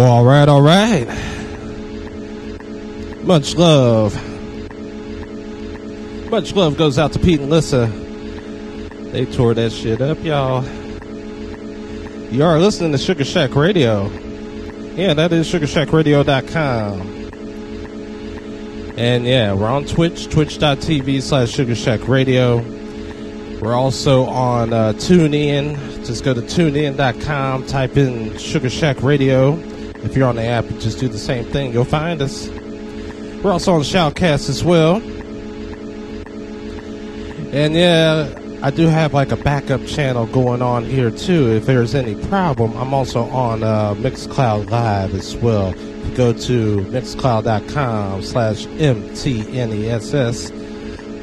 Well, all right, all right. Much love. Much love goes out to Pete and Lissa. They tore that shit up, y'all. You are listening to Sugar Shack Radio. Yeah, that is sugarshackradio.com. And yeah, we're on Twitch, twitch.tv slash Sugar Shack Radio. We're also on uh, TuneIn. Just go to tunein.com, type in Sugar Shack Radio. If you're on the app, just do the same thing. You'll find us. We're also on Shoutcast as well. And yeah, I do have like a backup channel going on here too. If there's any problem, I'm also on uh, Mixcloud Live as well. Go to mixcloud.com slash MTNESS,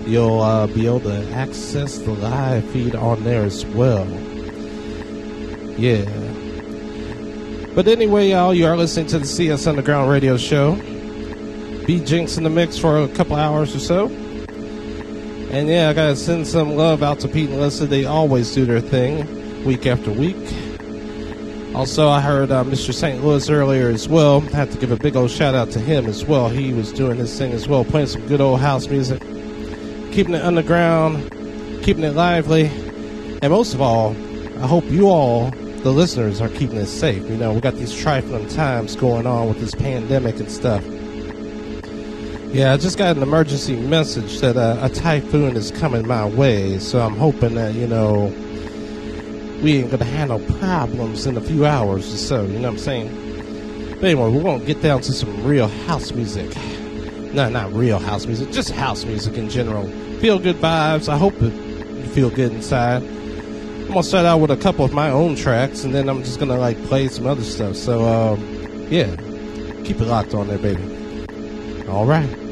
you'll uh, be able to access the live feed on there as well. Yeah. But anyway, y'all, you are listening to the CS Underground Radio Show. B.Jinx in the mix for a couple hours or so. And yeah, I gotta send some love out to Pete and Lisa. They always do their thing, week after week. Also, I heard uh, Mr. St. Louis earlier as well. I have to give a big old shout out to him as well. He was doing his thing as well, playing some good old house music, keeping it underground, keeping it lively, and most of all, I hope you all, the listeners, are keeping it safe. You know, we got these trifling times going on with this pandemic and stuff. Yeah, I just got an emergency message that uh, a typhoon is coming my way, so I'm hoping that, you know, we ain't gonna have no problems in a few hours or so, you know what I'm saying? But anyway, we're gonna get down to some real house music. No, not real house music, just house music in general. Feel good vibes. I hope you feel good inside. I'm gonna start out with a couple of my own tracks, and then I'm just gonna like play some other stuff. So, um, yeah, keep it locked on there, baby. All right.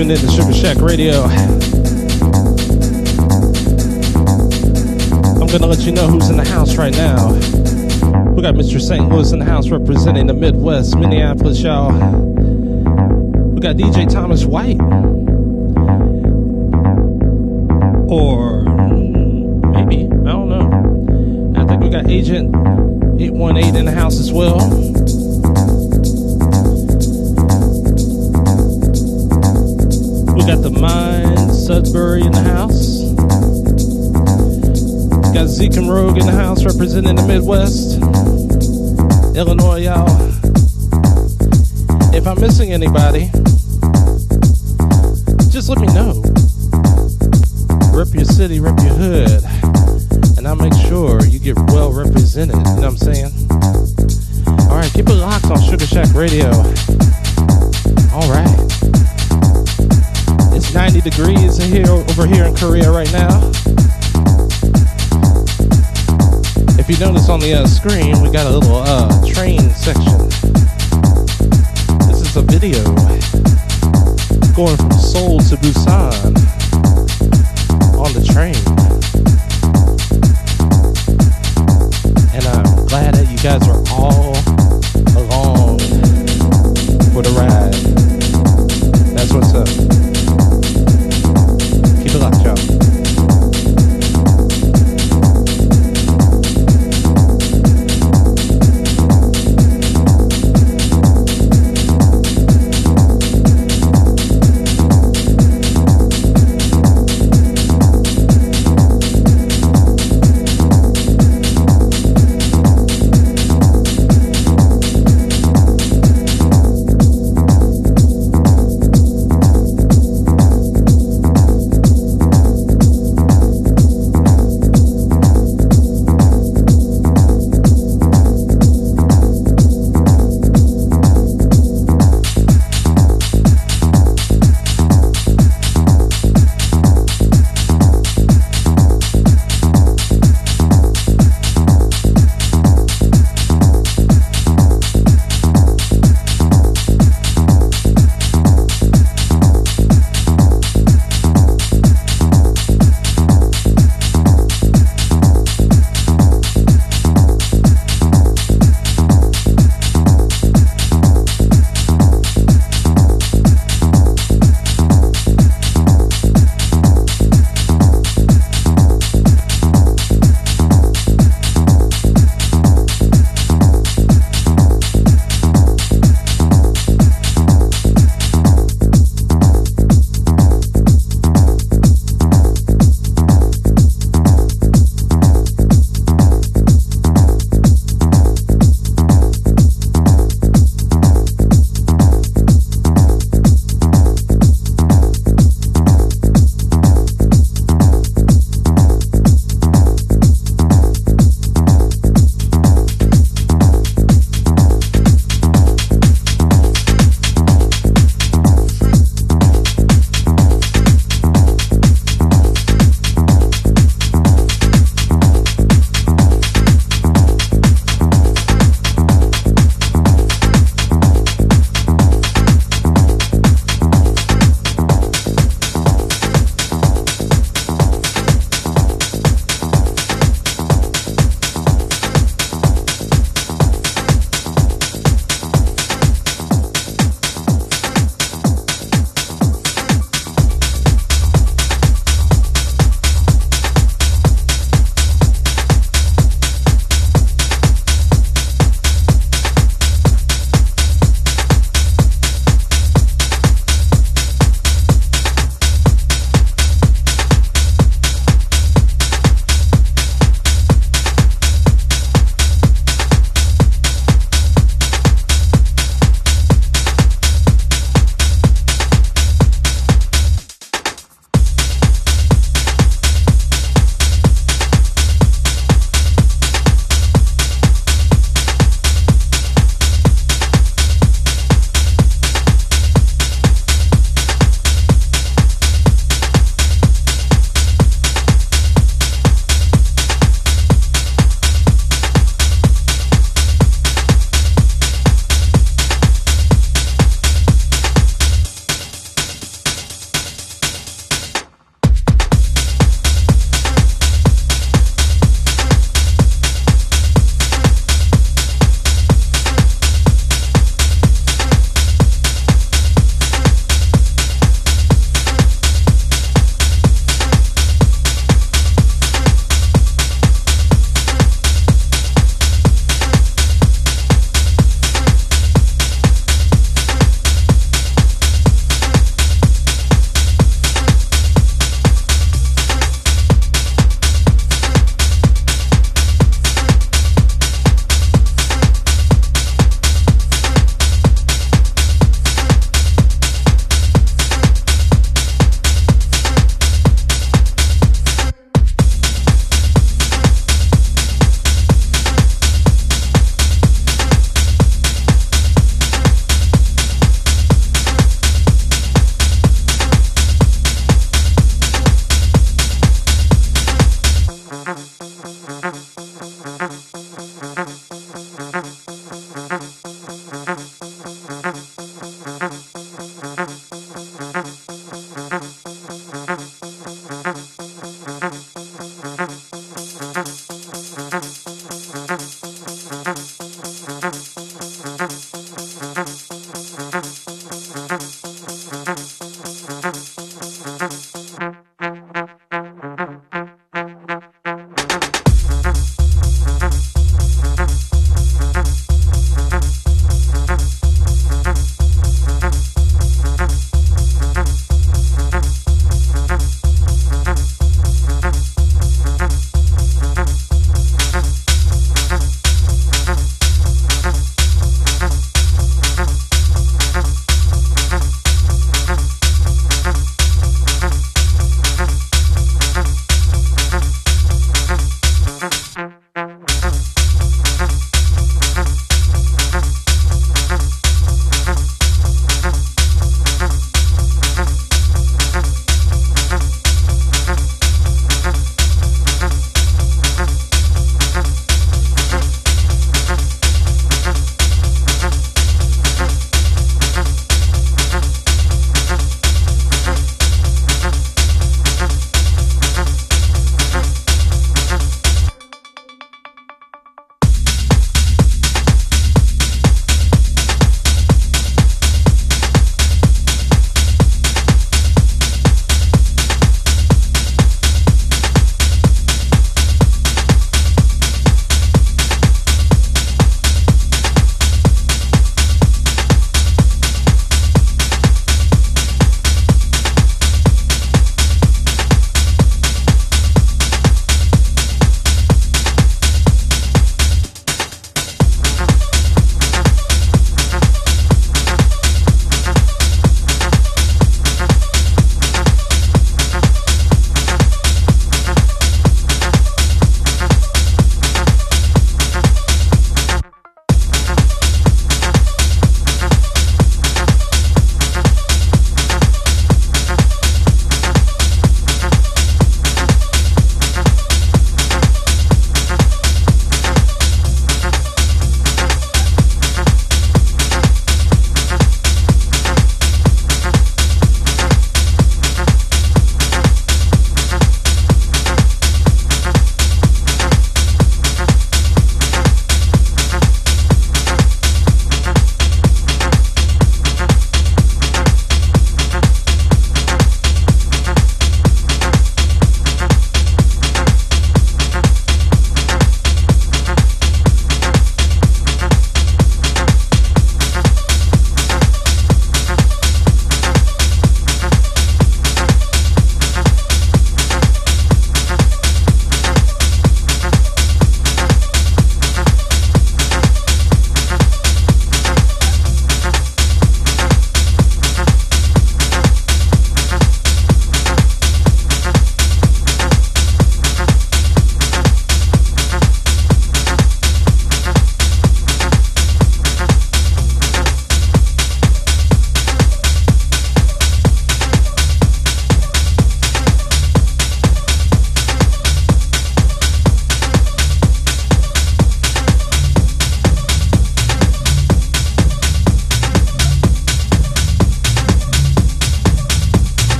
Tuned in to Sugar Shack Radio. I'm gonna let you know who's in the house right now. We got Mr. St. Louis in the house representing the Midwest, Minneapolis, y'all. We got DJ Thomas White. Or maybe, I don't know. I think we got Agent 818 in the house as well. Got the Sudbury in the house. Got Zeke and Rogue in the house representing the Midwest. Illinois, y'all. If I'm missing anybody, just let me know. Rip your city, rip your hood. And I'll make sure you get well represented. You know what I'm saying? Alright, keep it locked on Sugar Shack Radio. Alright. It's 90 degrees in here over here in Korea right now. If you notice on the uh, screen, we got a little uh, train section. This is a video going from Seoul to Busan on the train. And I'm glad that you guys are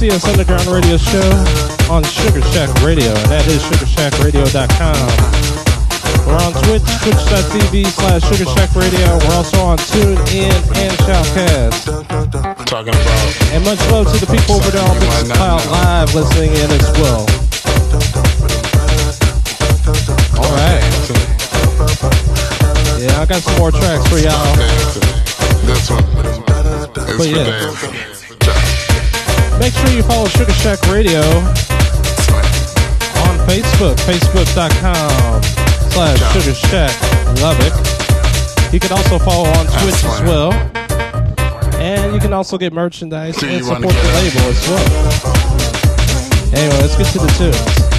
CS Underground Radio Show on Sugar Shack Radio, and that is sugarshackradio.com. We're on Twitch, twitch.tv slash Sugar Shack Radio. We're also on TuneIn and Shoutcast. Talking about. And much love to the people over there on Mixcloud Live listening in as well. All right. Yeah, I got some more tracks for y'all. This one is but yeah. Make sure you follow Sugar Shack Radio on Facebook, facebook.com slash Sugar Shack Lubbock. You can also follow on Twitch as well. And you can also get merchandise and support the label as well. Anyway, let's get to the tunes.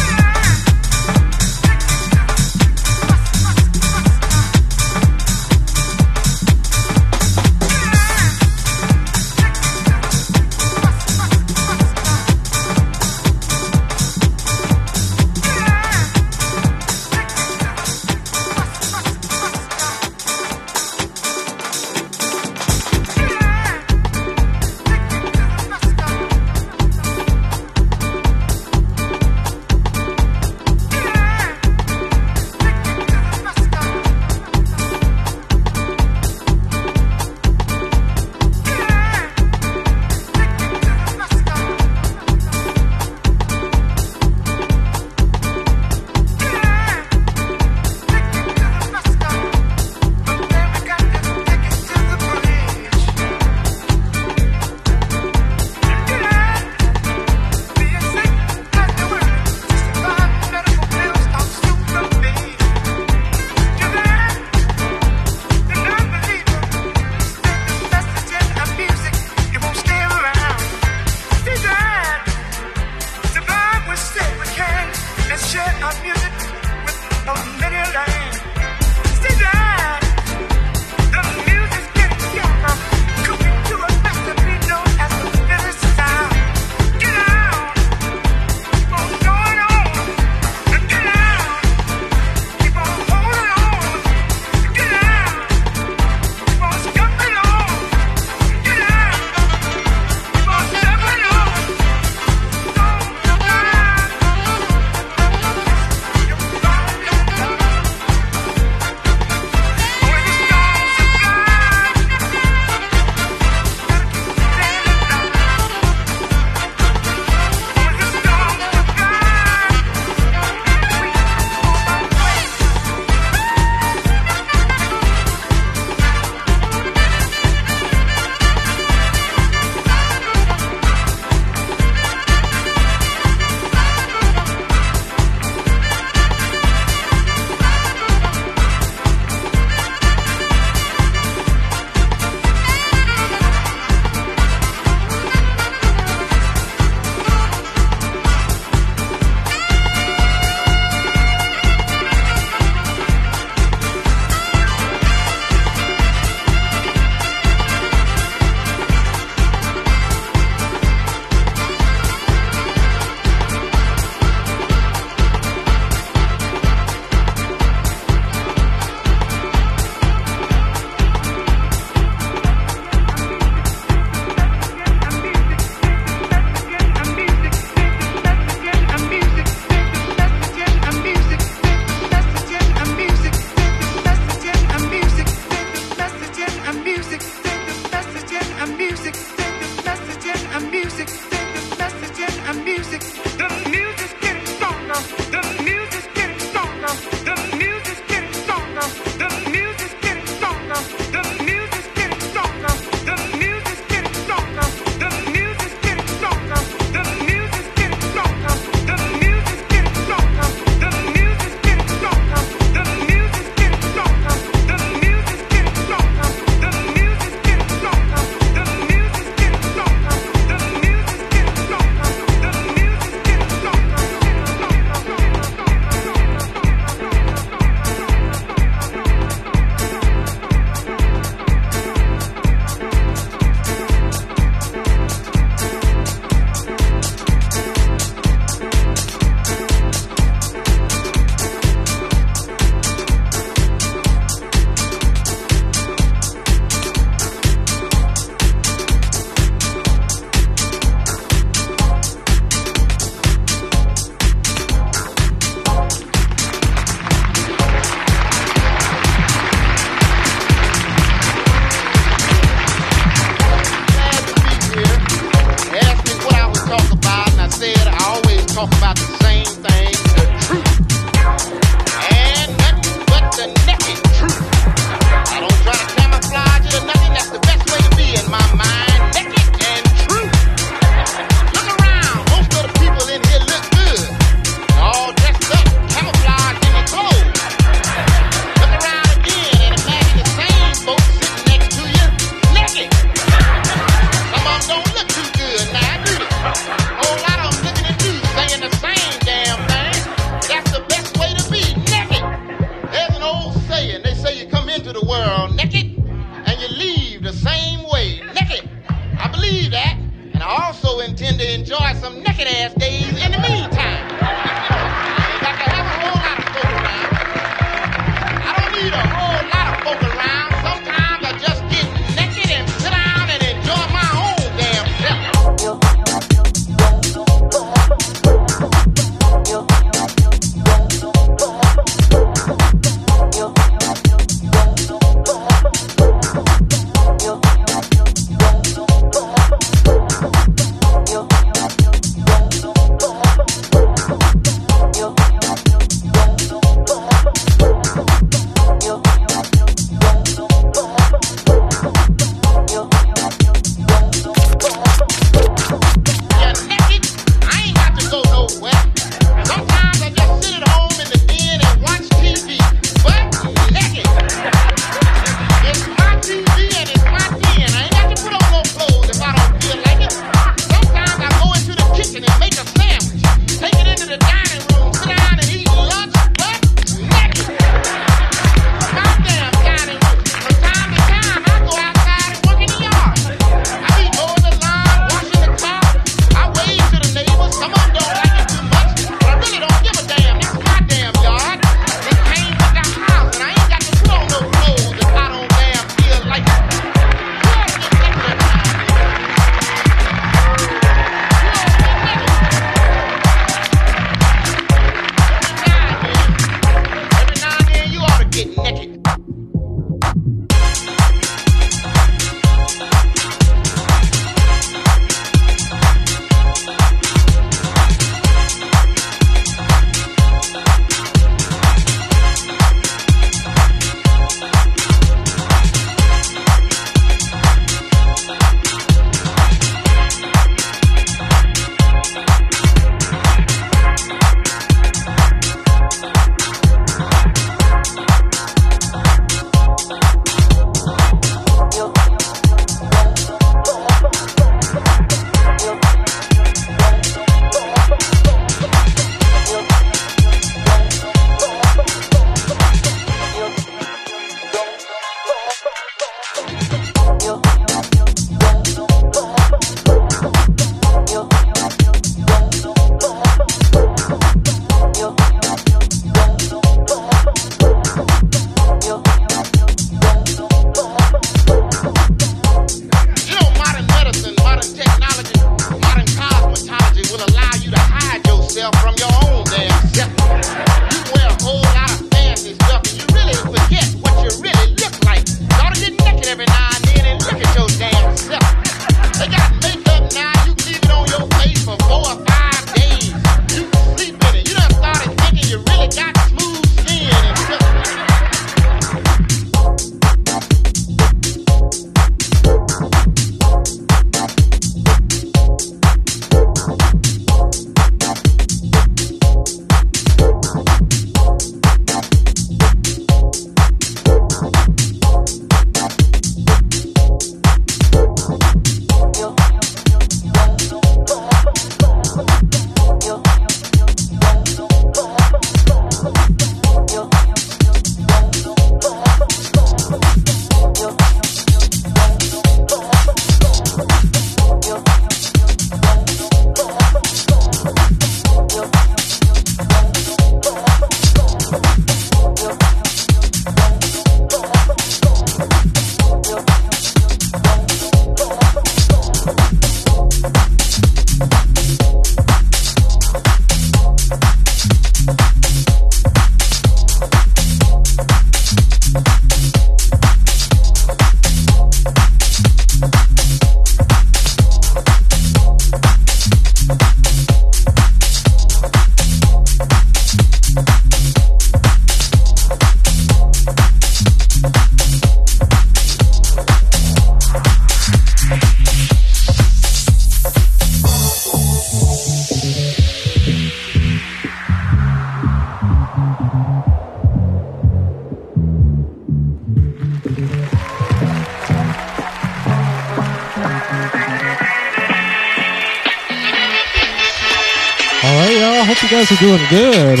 Guys are doing good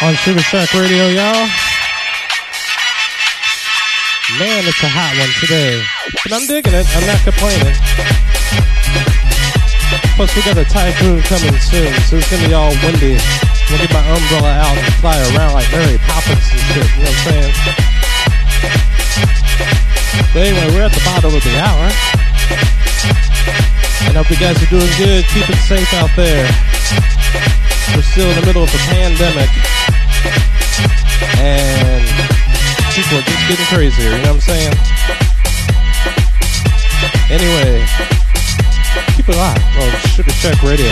on Sugar Shack Radio, y'all. Man, it's a hot one today, but I'm digging it. I'm not complaining. Plus, we got a typhoon coming soon, so it's gonna be all windy. I'm gonna get my umbrella out and fly around like Mary Poppins and shit. You know what I'm saying? But anyway, we're at the bottom of the hour. And I hope you guys are doing good. Keep it safe out there. We're still in the middle of a pandemic. And people are just getting crazier, you know what I'm saying? Anyway, keep it locked on Sugar Shack Radio.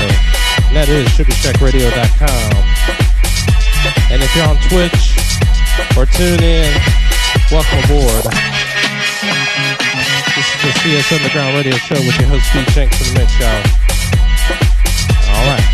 And that is sugarshackradio.com. And if you're on Twitch or TuneIn, welcome aboard. This is the CS Underground Radio Show with your host, B.Jinx from the Mid Show. All right.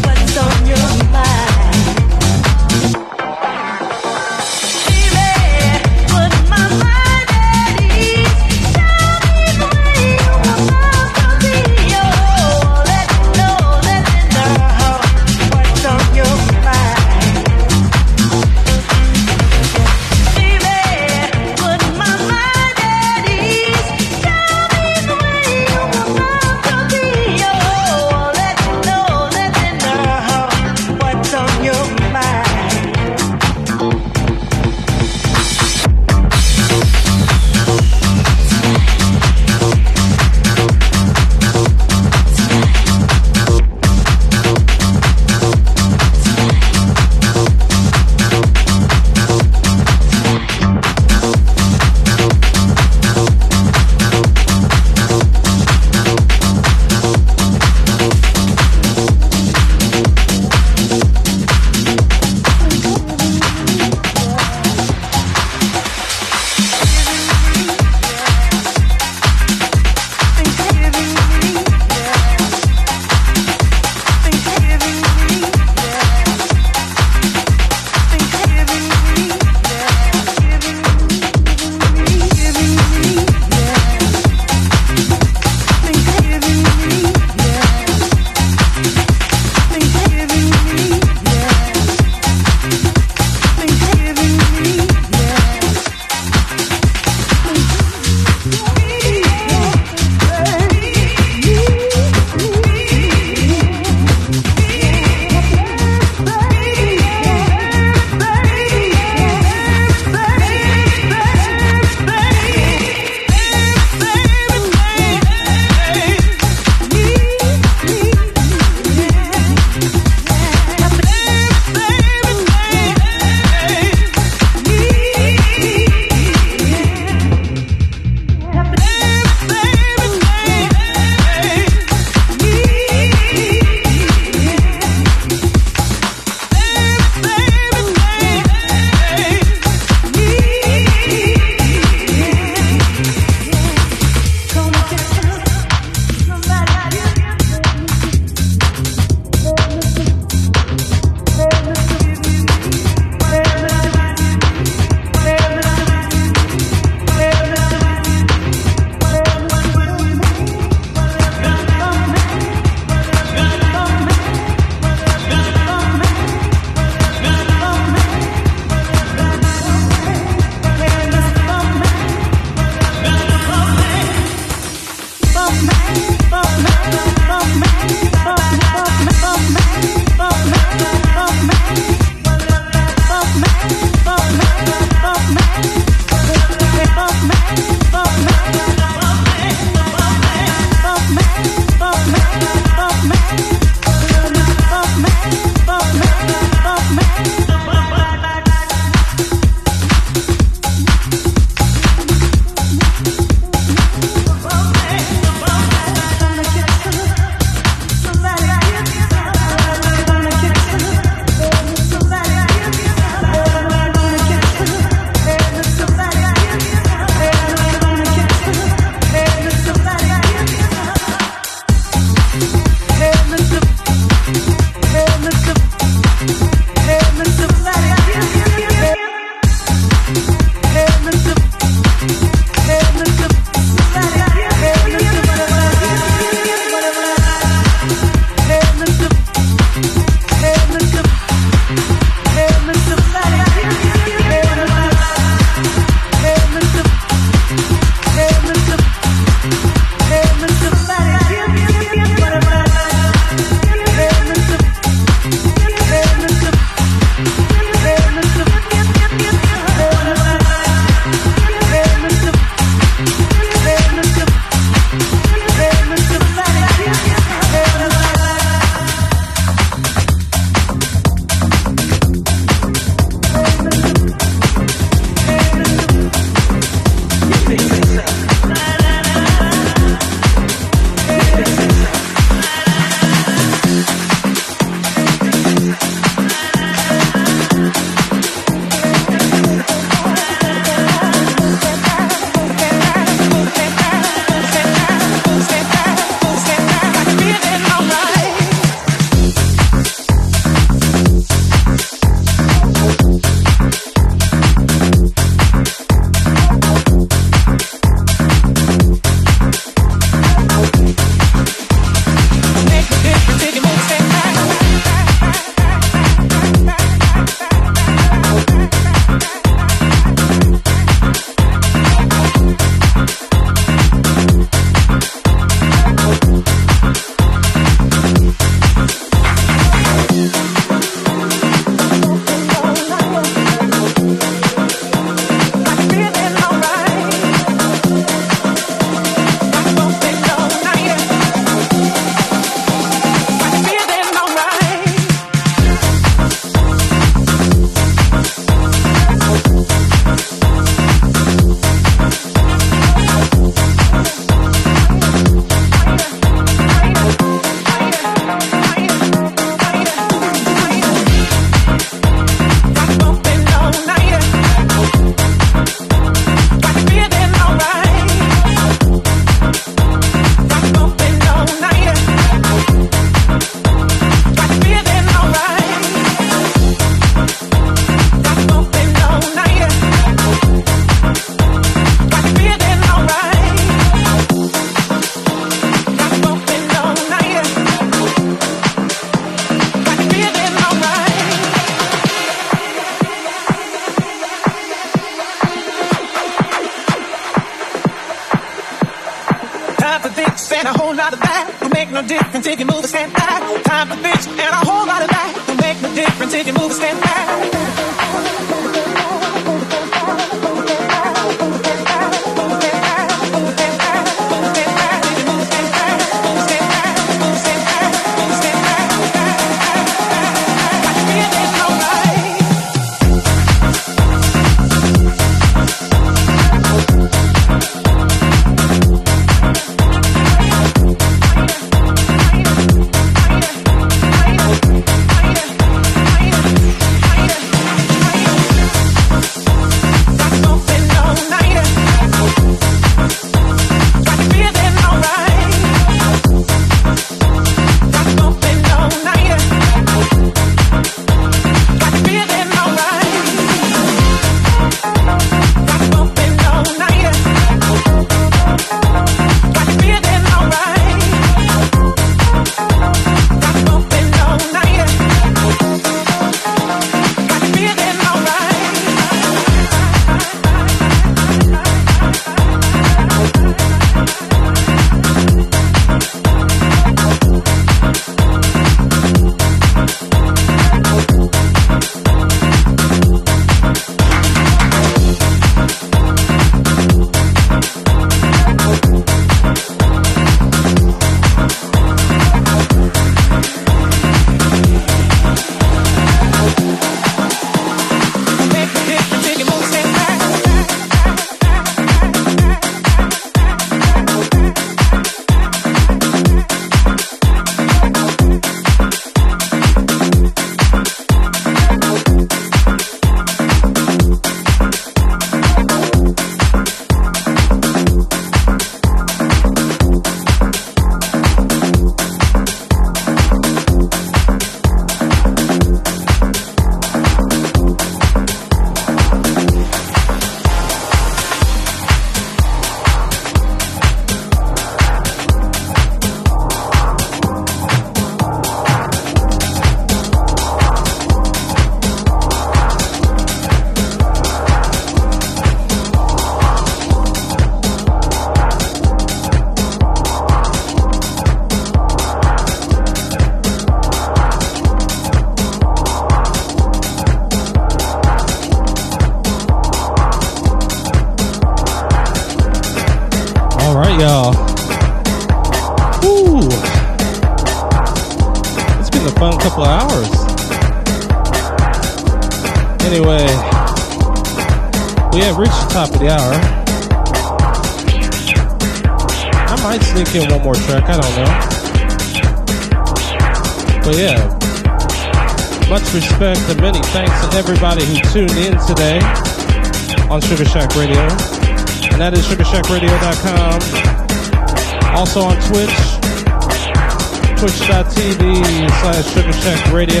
Tech Radio.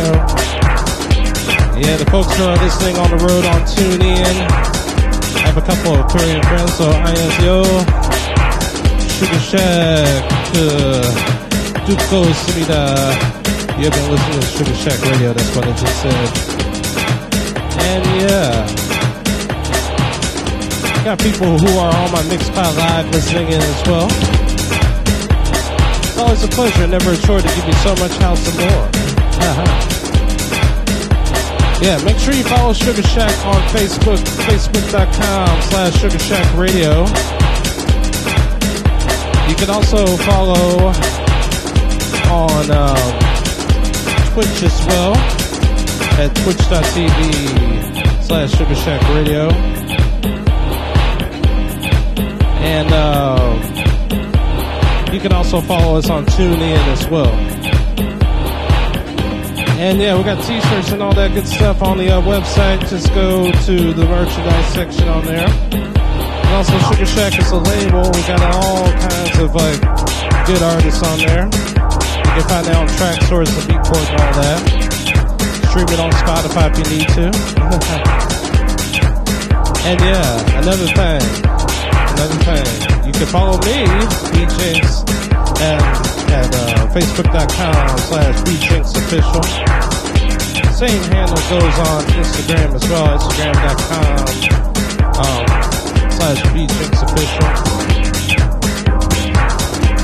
Yeah, the folks know this thing on the road on TuneIn. I have a couple of Korean friends, so I ask yo, Sugar Shack, uh, Duko Sumida. You've been listening to Sugar Shack Radio, that's what I just said. And yeah, got people who are on my Mixcloud Live listening in as well. It's always a pleasure, never a chore to give you so much house and more. Yeah, make sure you follow Sugar Shack on Facebook, facebook.com slash Sugar Shack Radio. You can also follow on um, Twitch as well at twitch.tv slash Sugar Shack Radio. And uh, you can also follow us on TuneIn as well. And yeah, we got t-shirts and all that good stuff on the uh, website. Just go to the merchandise section on there. And also Sugar Shack is a label. We got all kinds of like good artists on there. You can find that on Traxsource and Beatport and all that. Stream it on Spotify if you need to. and yeah, another thing. Another thing. You can follow me, DJs, at, at uh, facebook.com slash official. Same handle goes on Instagram as well, instagram.com um, slash official.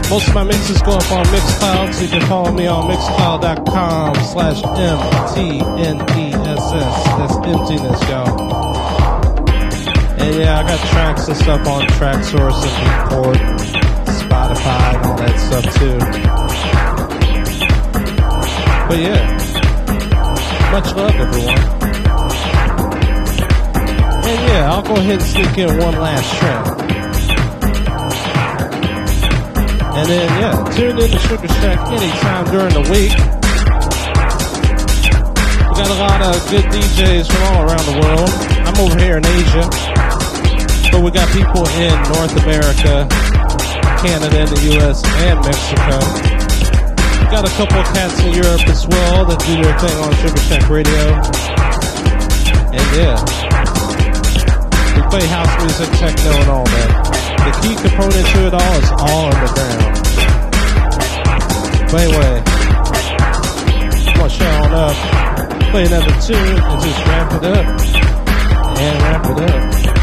Most of my mixes go up on Mixcloud, so you can follow me on mixcloud.com slash M-T-N-E-S-S. That's emptiness, y'all. And yeah, I got tracks and stuff on Traxsource and Beatport, Spotify, and all that stuff too. But yeah, much love, everyone. And yeah, I'll go ahead and sneak in one last track. And then yeah, tune in to Sugar Shack anytime during the week. We got a lot of good DJs from all around the world. I'm over here in Asia. But we got people in North America, Canada, and the US, and Mexico. Got a couple of cats in Europe as well that do their thing on Sugar Shack Radio. And yeah, we play house music, techno, and all that. The key component to it all is all underground. But anyway, I'm gonna shut on up, play another tune, and just wrap it up. And wrap it up.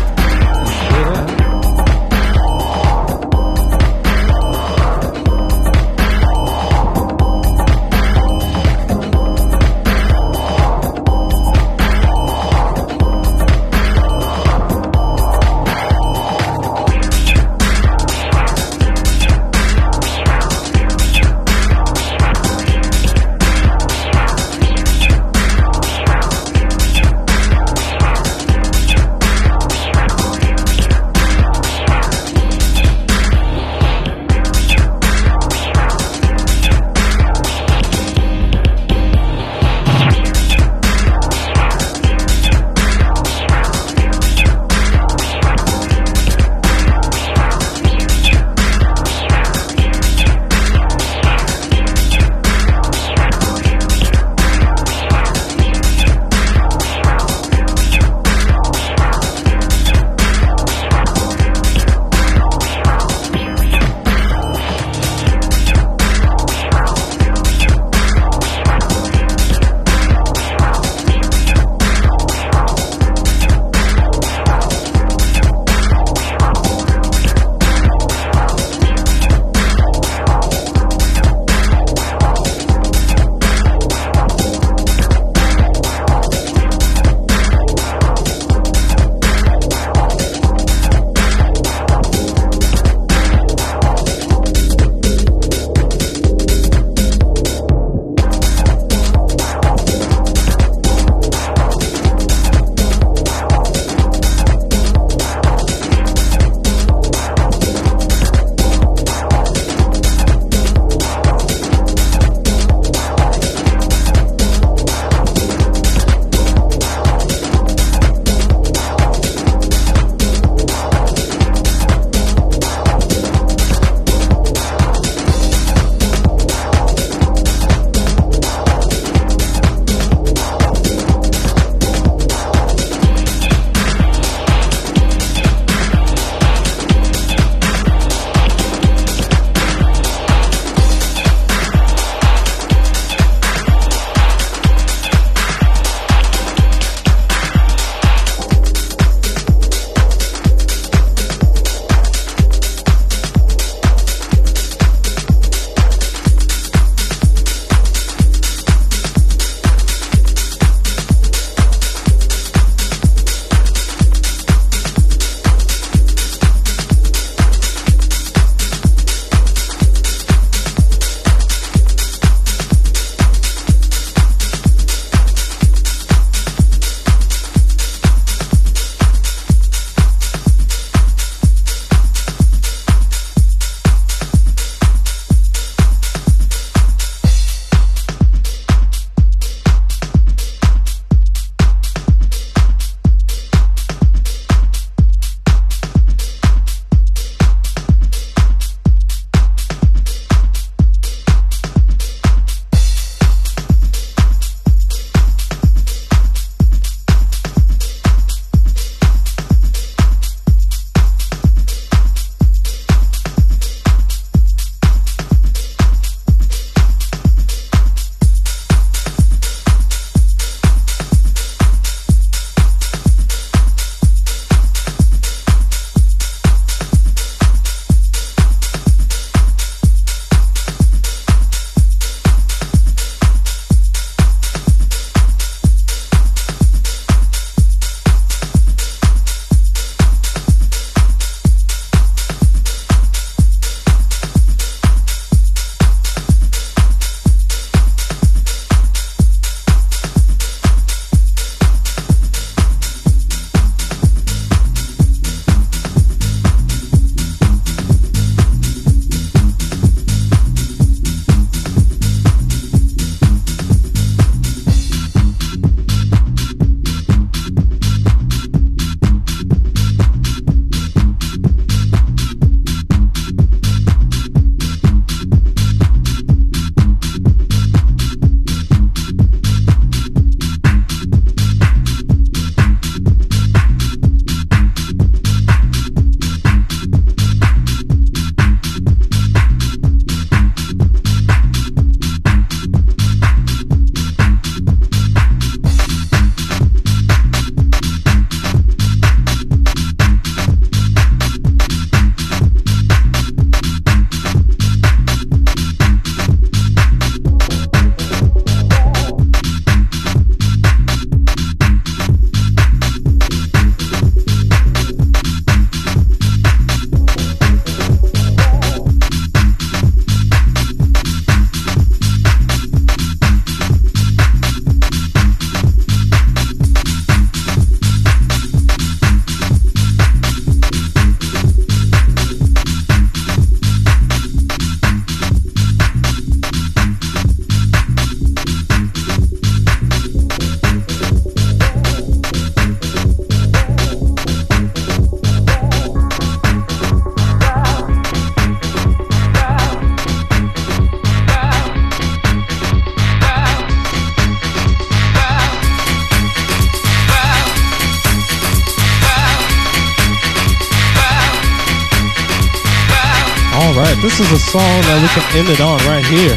This is a song that we can end it on right here.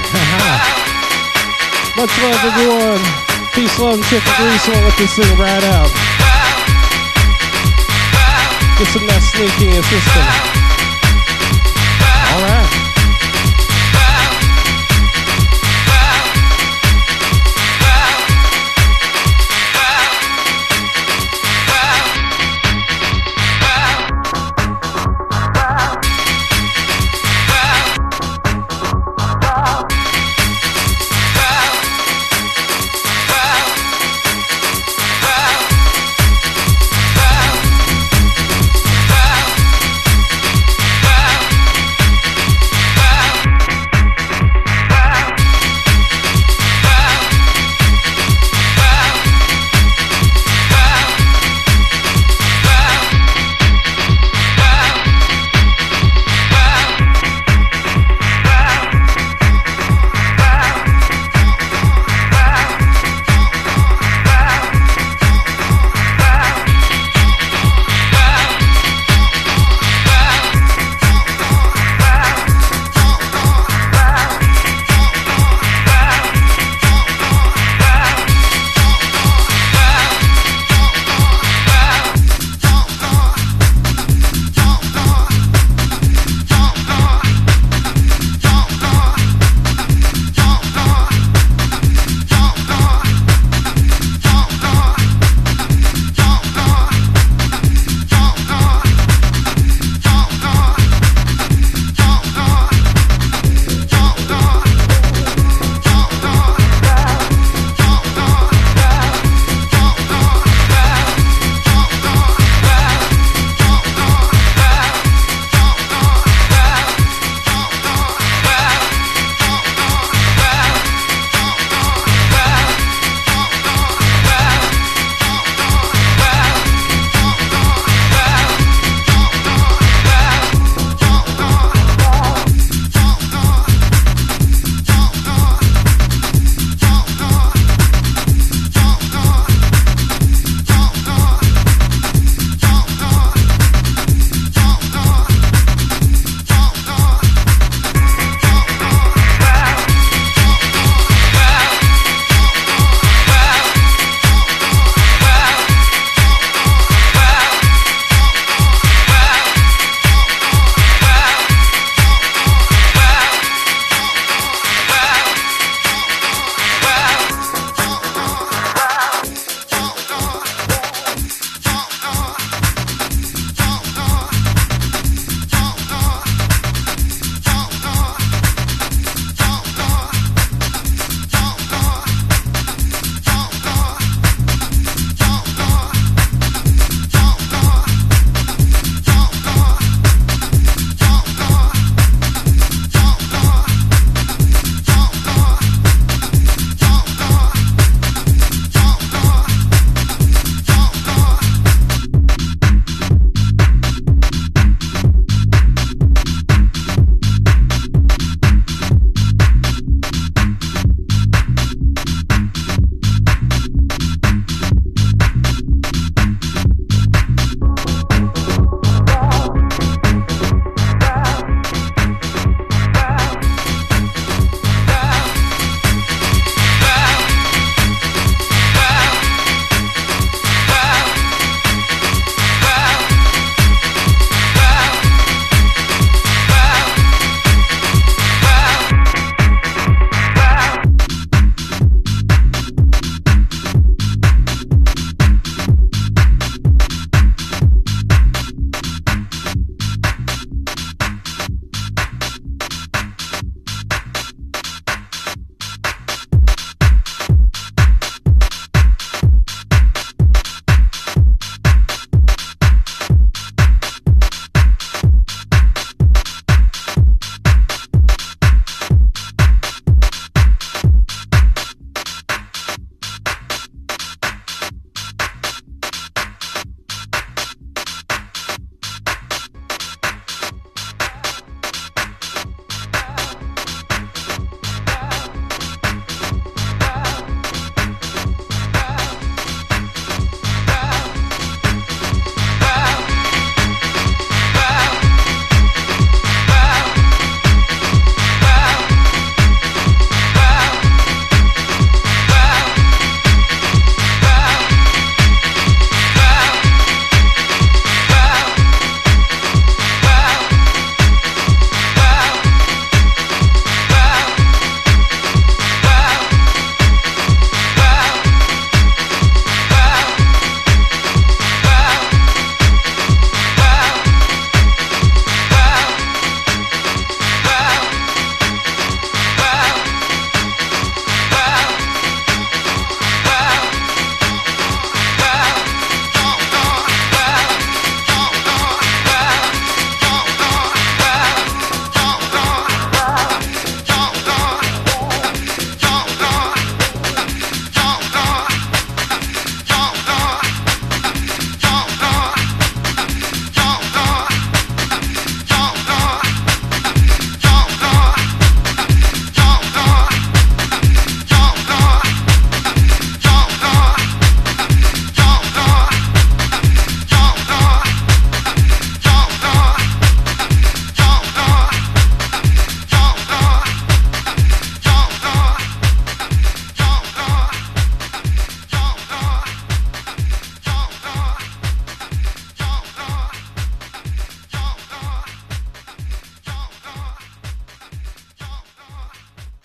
Much love, everyone. Peace, love, and chicken grease. We'll let this thing ride out. Get some of that sneaky system.